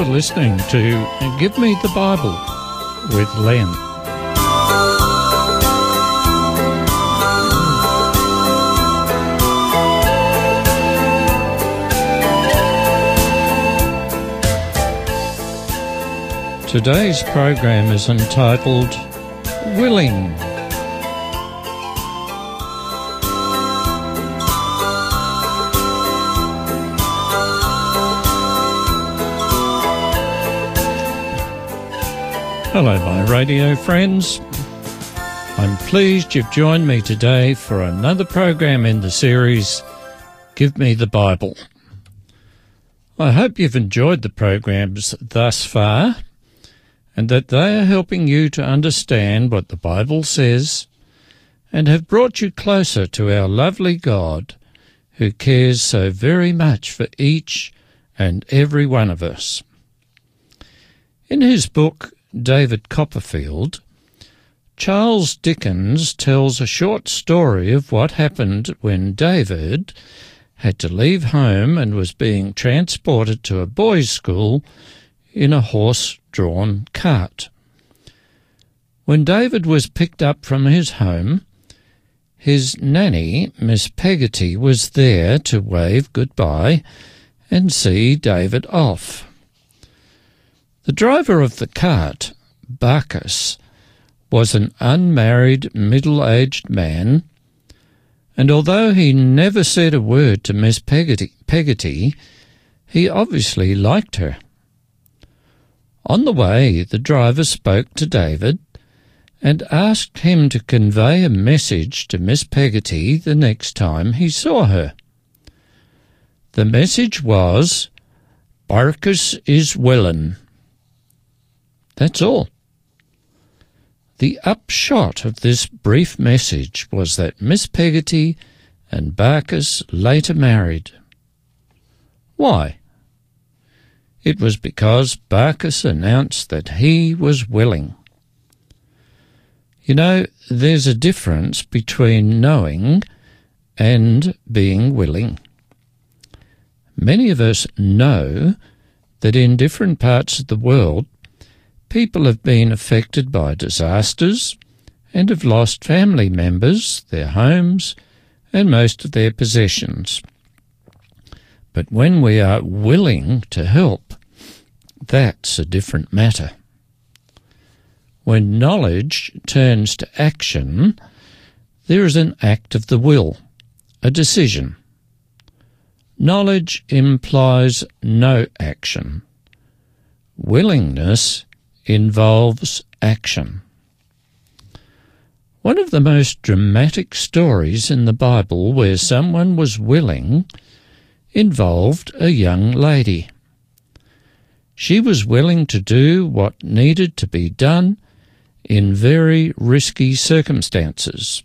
are listening to Give Me the Bible with Len. Today's program is entitled Willing. Hello, my radio friends. I'm pleased you've joined me today for another program in the series Give Me the Bible. I hope you've enjoyed the programs thus far and that they are helping you to understand what the Bible says and have brought you closer to our lovely God who cares so very much for each and every one of us. In his book, David Copperfield, Charles Dickens tells a short story of what happened when David had to leave home and was being transported to a boys' school in a horse drawn cart. When David was picked up from his home, his nanny, Miss Peggotty, was there to wave goodbye and see David off. The driver of the cart, Barkis, was an unmarried middle aged man, and although he never said a word to Miss Peggotty, Peggotty, he obviously liked her. On the way, the driver spoke to David and asked him to convey a message to Miss Peggotty the next time he saw her. The message was, Barkis is willin'. That's all. The upshot of this brief message was that Miss Peggotty and Barkis later married. Why? It was because Barkis announced that he was willing. You know, there's a difference between knowing and being willing. Many of us know that in different parts of the world people have been affected by disasters and have lost family members, their homes, and most of their possessions. But when we are willing to help, that's a different matter. When knowledge turns to action, there is an act of the will, a decision. Knowledge implies no action. Willingness involves action. One of the most dramatic stories in the Bible where someone was willing involved a young lady. She was willing to do what needed to be done in very risky circumstances.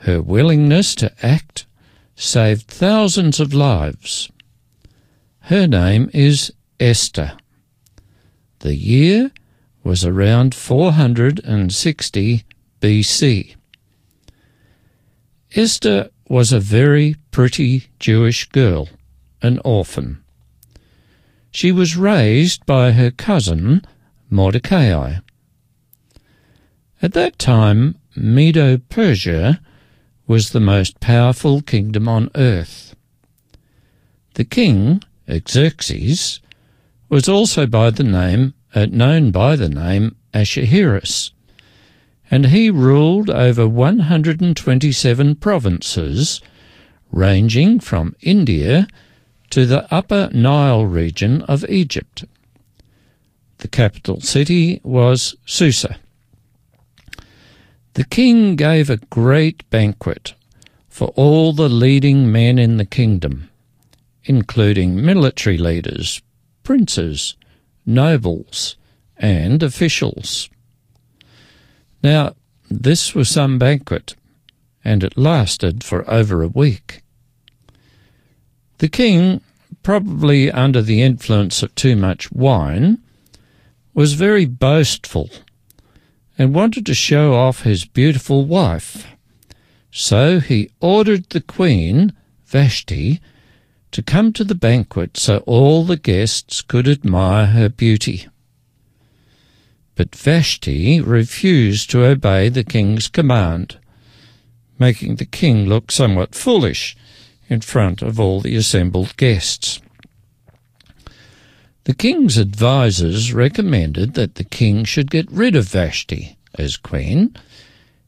Her willingness to act saved thousands of lives. Her name is Esther. The year was around 460 BC. Esther was a very pretty Jewish girl, an orphan. She was raised by her cousin Mordecai. At that time, Medo Persia was the most powerful kingdom on earth. The king, Xerxes, was also by the name uh, known by the name Ahasuerus, and he ruled over 127 provinces, ranging from India to the upper Nile region of Egypt. The capital city was Susa. The king gave a great banquet for all the leading men in the kingdom, including military leaders, princes, nobles, and officials. Now, this was some banquet, and it lasted for over a week. The king, probably under the influence of too much wine, was very boastful and wanted to show off his beautiful wife. So he ordered the queen, Vashti, to come to the banquet so all the guests could admire her beauty. But Vashti refused to obey the king's command, making the king look somewhat foolish in front of all the assembled guests. The king's advisers recommended that the king should get rid of Vashti as queen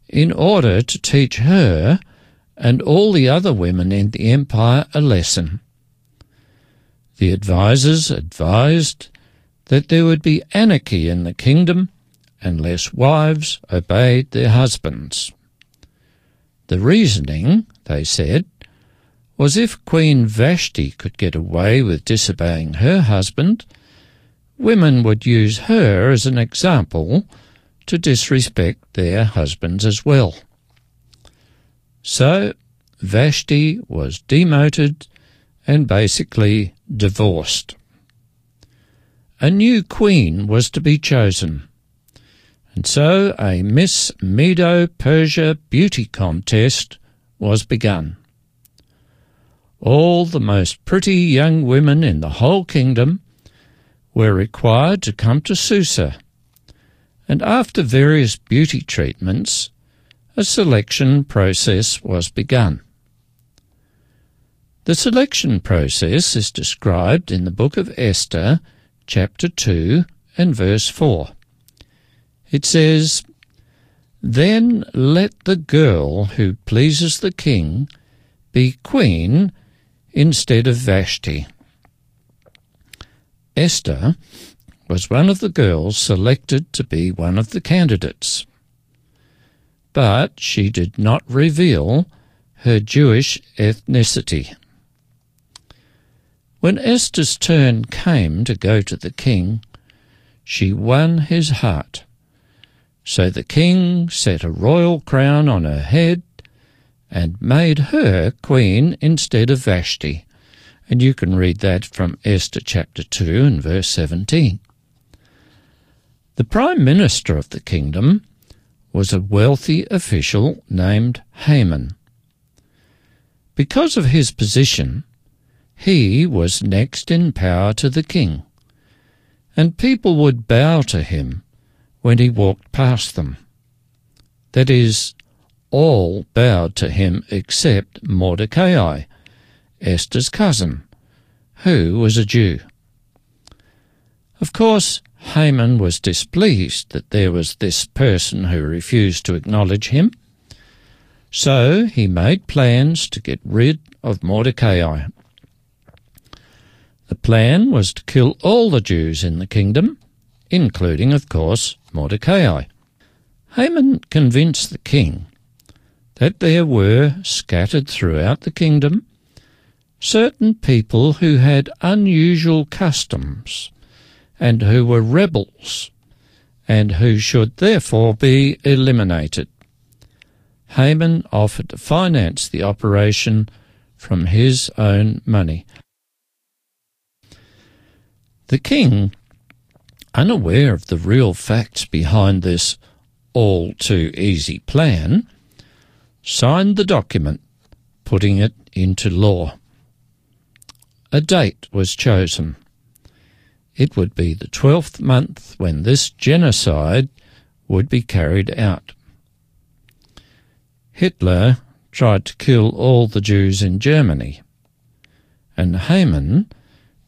in order to teach her and all the other women in the empire a lesson. The advisers advised that there would be anarchy in the kingdom unless wives obeyed their husbands. The reasoning, they said, was if Queen Vashti could get away with disobeying her husband, women would use her as an example to disrespect their husbands as well. So Vashti was demoted and basically divorced. A new queen was to be chosen, and so a Miss Medo Persia beauty contest was begun. All the most pretty young women in the whole kingdom were required to come to Susa, and after various beauty treatments, a selection process was begun. The selection process is described in the book of Esther, chapter 2 and verse 4. It says, Then let the girl who pleases the king be queen instead of Vashti. Esther was one of the girls selected to be one of the candidates. But she did not reveal her Jewish ethnicity. When Esther's turn came to go to the king, she won his heart. So the king set a royal crown on her head and made her queen instead of Vashti. And you can read that from Esther chapter 2 and verse 17. The prime minister of the kingdom was a wealthy official named Haman. Because of his position, he was next in power to the king, and people would bow to him when he walked past them. That is, all bowed to him except Mordecai, Esther's cousin, who was a Jew. Of course, Haman was displeased that there was this person who refused to acknowledge him, so he made plans to get rid of Mordecai. The plan was to kill all the Jews in the kingdom, including, of course, Mordecai. Haman convinced the king that there were scattered throughout the kingdom certain people who had unusual customs and who were rebels and who should therefore be eliminated. Haman offered to finance the operation from his own money. The king, unaware of the real facts behind this all too easy plan, signed the document, putting it into law. A date was chosen. It would be the twelfth month when this genocide would be carried out. Hitler tried to kill all the Jews in Germany, and Haman,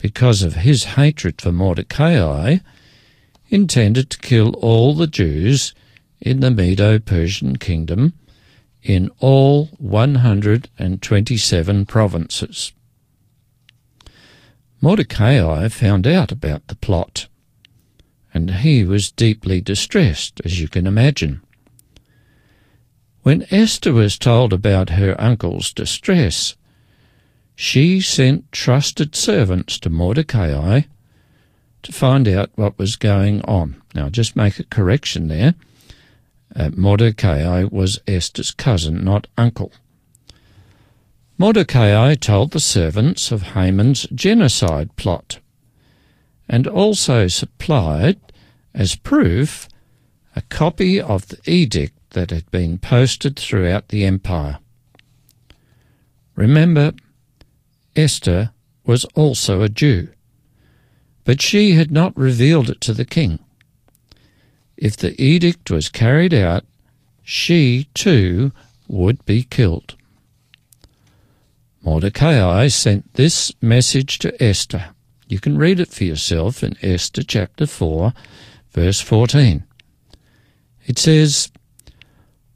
because of his hatred for Mordecai, intended to kill all the Jews in the Medo Persian kingdom in all 127 provinces. Mordecai found out about the plot, and he was deeply distressed, as you can imagine. When Esther was told about her uncle's distress, she sent trusted servants to Mordecai to find out what was going on. Now, just make a correction there. Uh, Mordecai was Esther's cousin, not uncle. Mordecai told the servants of Haman's genocide plot and also supplied, as proof, a copy of the edict that had been posted throughout the empire. Remember, Esther was also a Jew, but she had not revealed it to the king. If the edict was carried out, she too would be killed. Mordecai sent this message to Esther. You can read it for yourself in Esther chapter 4, verse 14. It says,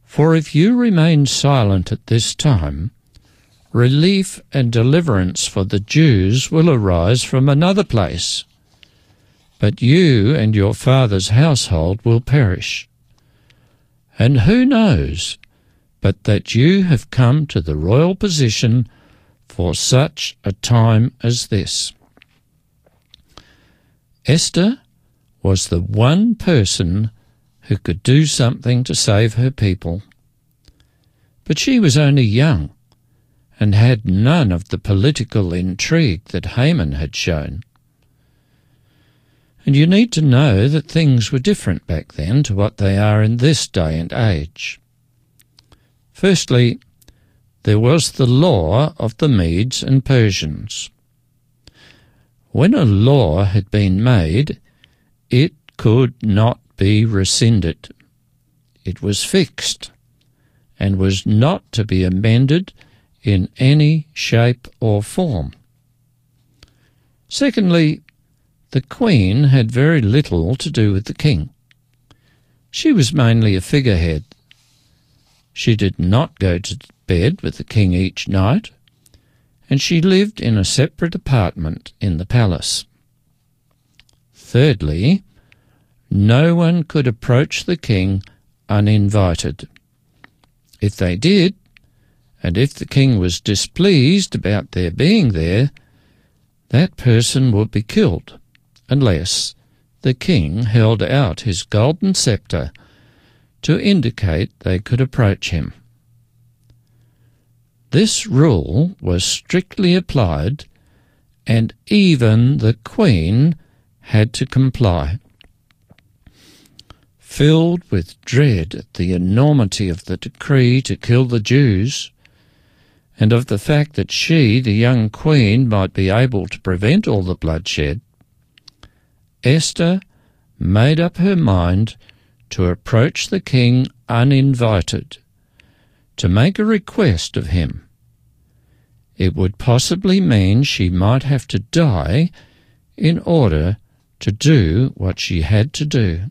For if you remain silent at this time, relief and deliverance for the Jews will arise from another place, but you and your father's household will perish. And who knows but that you have come to the royal position for such a time as this? Esther was the one person who could do something to save her people. But she was only young and had none of the political intrigue that Haman had shown. And you need to know that things were different back then to what they are in this day and age. Firstly, there was the law of the Medes and Persians. When a law had been made, it could not be rescinded. It was fixed and was not to be amended in any shape or form. Secondly, the Queen had very little to do with the King. She was mainly a figurehead. She did not go to bed with the King each night, and she lived in a separate apartment in the palace. Thirdly, no one could approach the king uninvited. If they did, and if the king was displeased about their being there, that person would be killed, unless the king held out his golden sceptre to indicate they could approach him. This rule was strictly applied, and even the queen had to comply. Filled with dread at the enormity of the decree to kill the Jews, and of the fact that she, the young queen, might be able to prevent all the bloodshed, Esther made up her mind to approach the king uninvited, to make a request of him. It would possibly mean she might have to die in order to do what she had to do.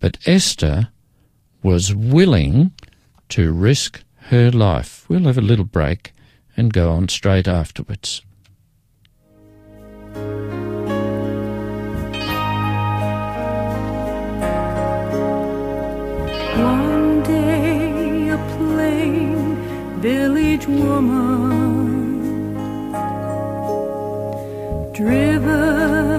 But Esther was willing to risk her life. We'll have a little break and go on straight afterwards. One day, a plain village woman, driven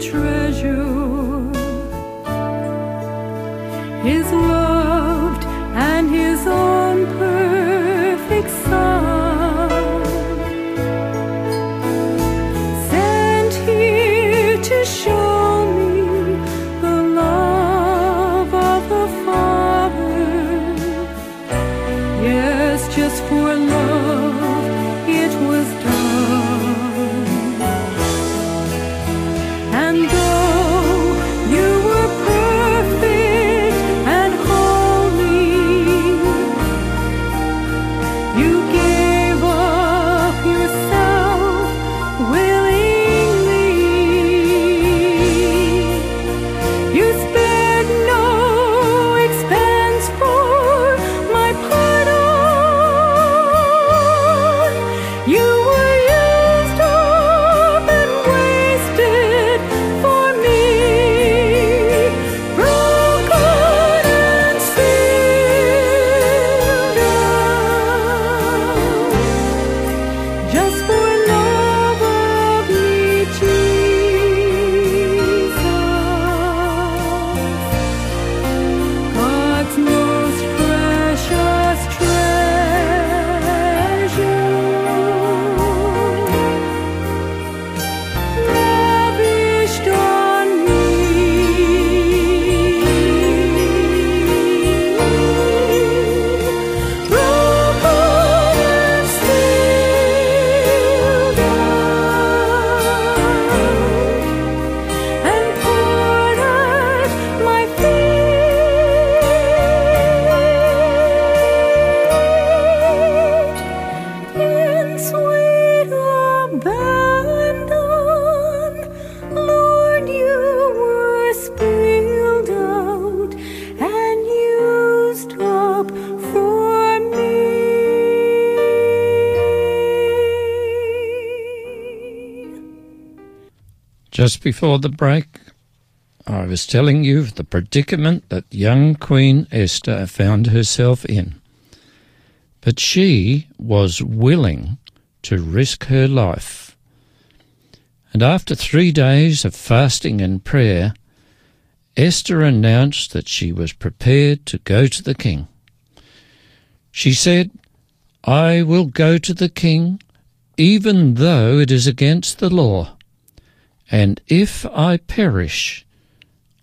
true. Before the break, I was telling you of the predicament that young Queen Esther found herself in. But she was willing to risk her life. And after three days of fasting and prayer, Esther announced that she was prepared to go to the king. She said, I will go to the king, even though it is against the law. And if I perish,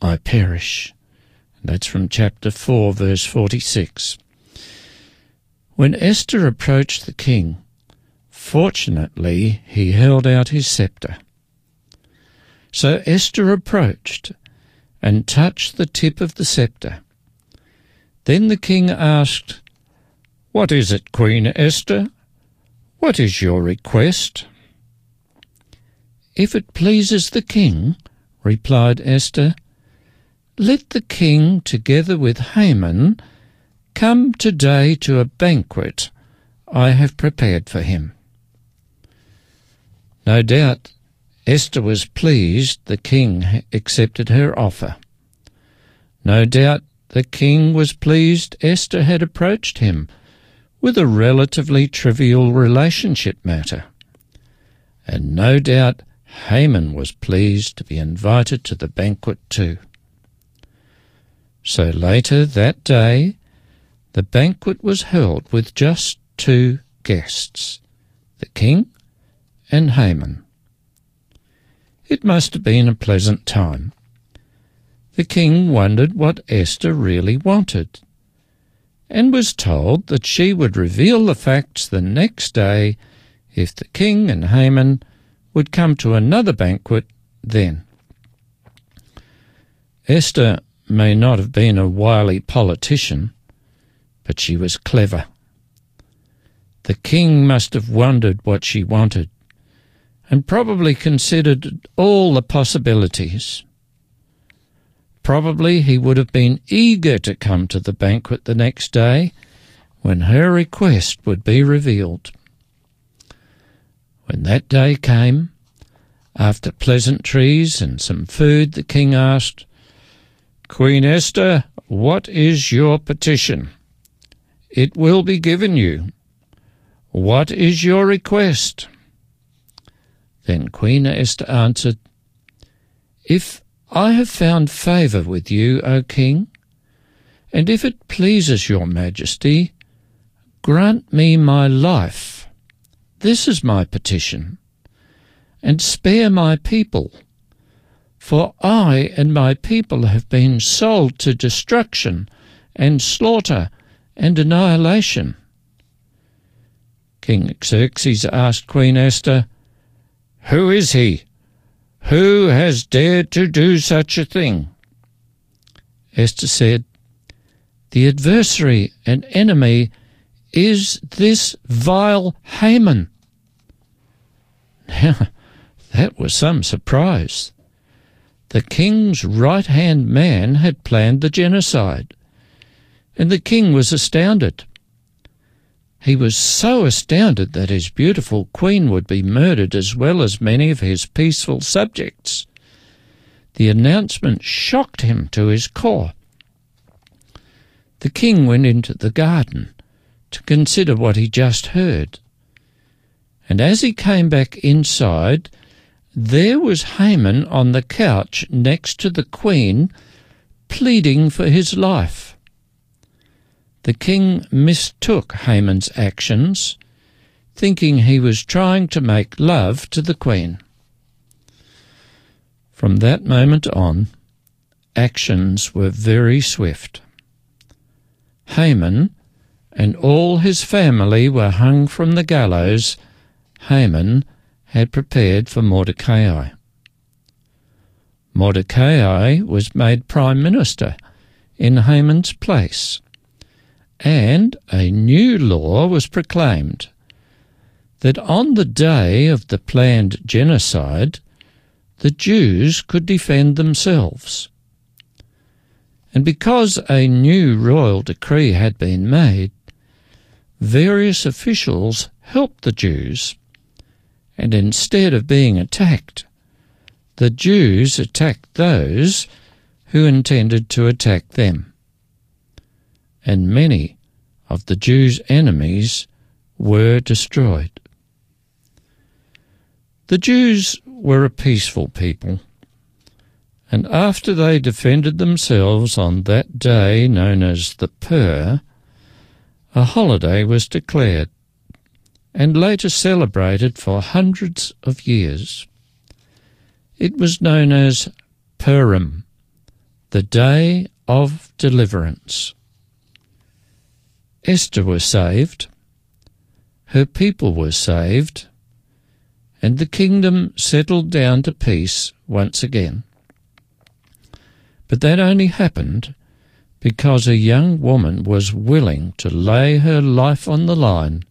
I perish. That's from chapter 4, verse 46. When Esther approached the king, fortunately he held out his sceptre. So Esther approached and touched the tip of the sceptre. Then the king asked, What is it, Queen Esther? What is your request? If it pleases the king, replied Esther, let the king, together with Haman, come today to a banquet I have prepared for him. No doubt Esther was pleased the king accepted her offer. No doubt the king was pleased Esther had approached him with a relatively trivial relationship matter. And no doubt Haman was pleased to be invited to the banquet too. So later that day, the banquet was held with just two guests, the king and Haman. It must have been a pleasant time. The king wondered what Esther really wanted, and was told that she would reveal the facts the next day if the king and Haman would come to another banquet then. Esther may not have been a wily politician, but she was clever. The king must have wondered what she wanted and probably considered all the possibilities. Probably he would have been eager to come to the banquet the next day when her request would be revealed. When that day came, after pleasantries and some food, the king asked, Queen Esther, what is your petition? It will be given you. What is your request? Then Queen Esther answered, If I have found favour with you, O king, and if it pleases your majesty, grant me my life. This is my petition, and spare my people. For I and my people have been sold to destruction and slaughter and annihilation. King Xerxes asked Queen Esther, who is he? Who has dared to do such a thing? Esther said, The adversary and enemy is this vile Haman. Now, that was some surprise. The king's right hand man had planned the genocide, and the king was astounded. He was so astounded that his beautiful queen would be murdered as well as many of his peaceful subjects. The announcement shocked him to his core. The king went into the garden to consider what he just heard. And as he came back inside, there was Haman on the couch next to the queen, pleading for his life. The king mistook Haman's actions, thinking he was trying to make love to the queen. From that moment on, actions were very swift. Haman and all his family were hung from the gallows Haman had prepared for Mordecai. Mordecai was made prime minister in Haman's place and a new law was proclaimed that on the day of the planned genocide, the Jews could defend themselves. And because a new royal decree had been made, various officials helped the Jews, and instead of being attacked, the Jews attacked those who intended to attack them. And many of the Jews' enemies were destroyed. The Jews were a peaceful people, and after they defended themselves on that day known as the Pur, a holiday was declared and later celebrated for hundreds of years. It was known as Purim, the Day of Deliverance. Esther was saved, her people were saved, and the kingdom settled down to peace once again. But that only happened because a young woman was willing to lay her life on the line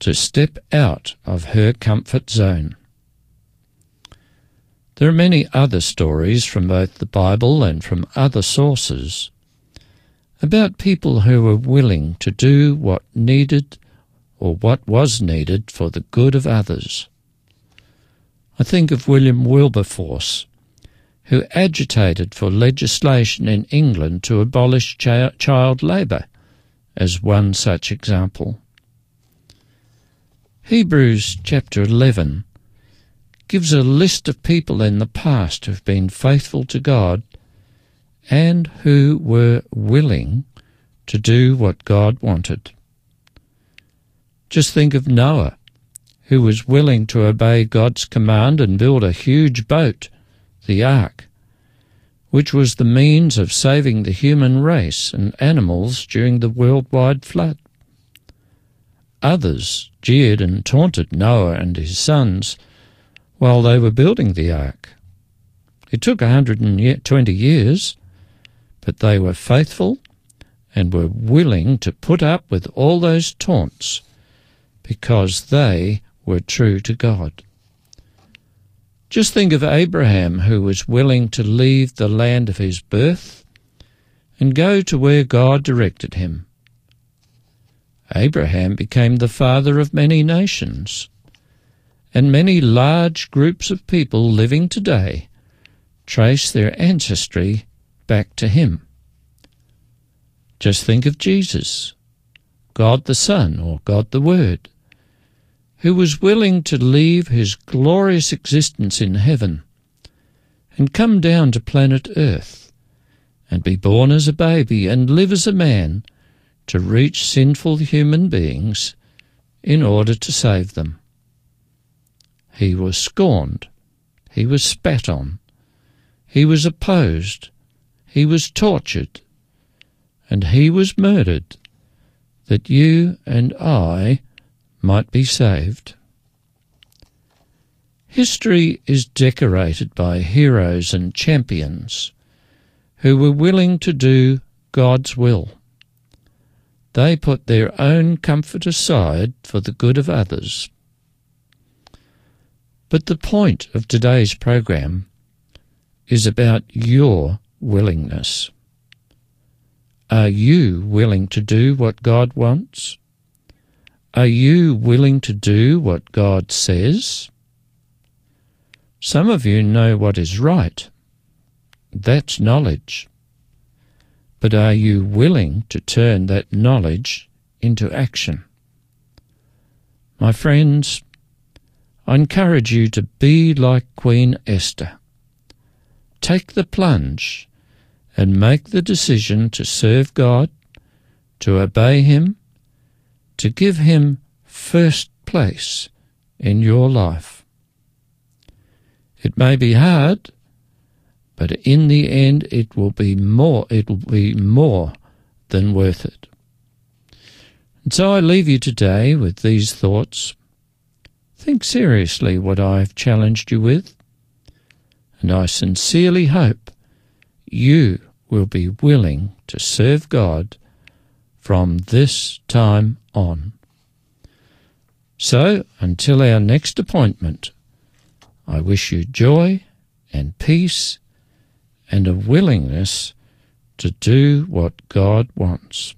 to step out of her comfort zone. There are many other stories from both the Bible and from other sources about people who were willing to do what needed or what was needed for the good of others. I think of William Wilberforce, who agitated for legislation in England to abolish ch- child labour, as one such example. Hebrews chapter 11 gives a list of people in the past who've been faithful to God and who were willing to do what God wanted. Just think of Noah, who was willing to obey God's command and build a huge boat, the ark, which was the means of saving the human race and animals during the worldwide flood. Others jeered and taunted Noah and his sons while they were building the ark. It took a 120 years, but they were faithful and were willing to put up with all those taunts because they were true to God. Just think of Abraham, who was willing to leave the land of his birth and go to where God directed him. Abraham became the father of many nations and many large groups of people living today trace their ancestry back to him. Just think of Jesus, God the Son, or God the Word, who was willing to leave his glorious existence in heaven and come down to planet Earth and be born as a baby and live as a man to reach sinful human beings in order to save them. He was scorned. He was spat on. He was opposed. He was tortured. And he was murdered that you and I might be saved. History is decorated by heroes and champions who were willing to do God's will. They put their own comfort aside for the good of others. But the point of today's program is about your willingness. Are you willing to do what God wants? Are you willing to do what God says? Some of you know what is right. That's knowledge. But are you willing to turn that knowledge into action? My friends, I encourage you to be like Queen Esther. Take the plunge and make the decision to serve God, to obey Him, to give Him first place in your life. It may be hard, but in the end it will be more it will be more than worth it. And so I leave you today with these thoughts. Think seriously what I have challenged you with, and I sincerely hope you will be willing to serve God from this time on. So, until our next appointment, I wish you joy and peace and a willingness to do what God wants.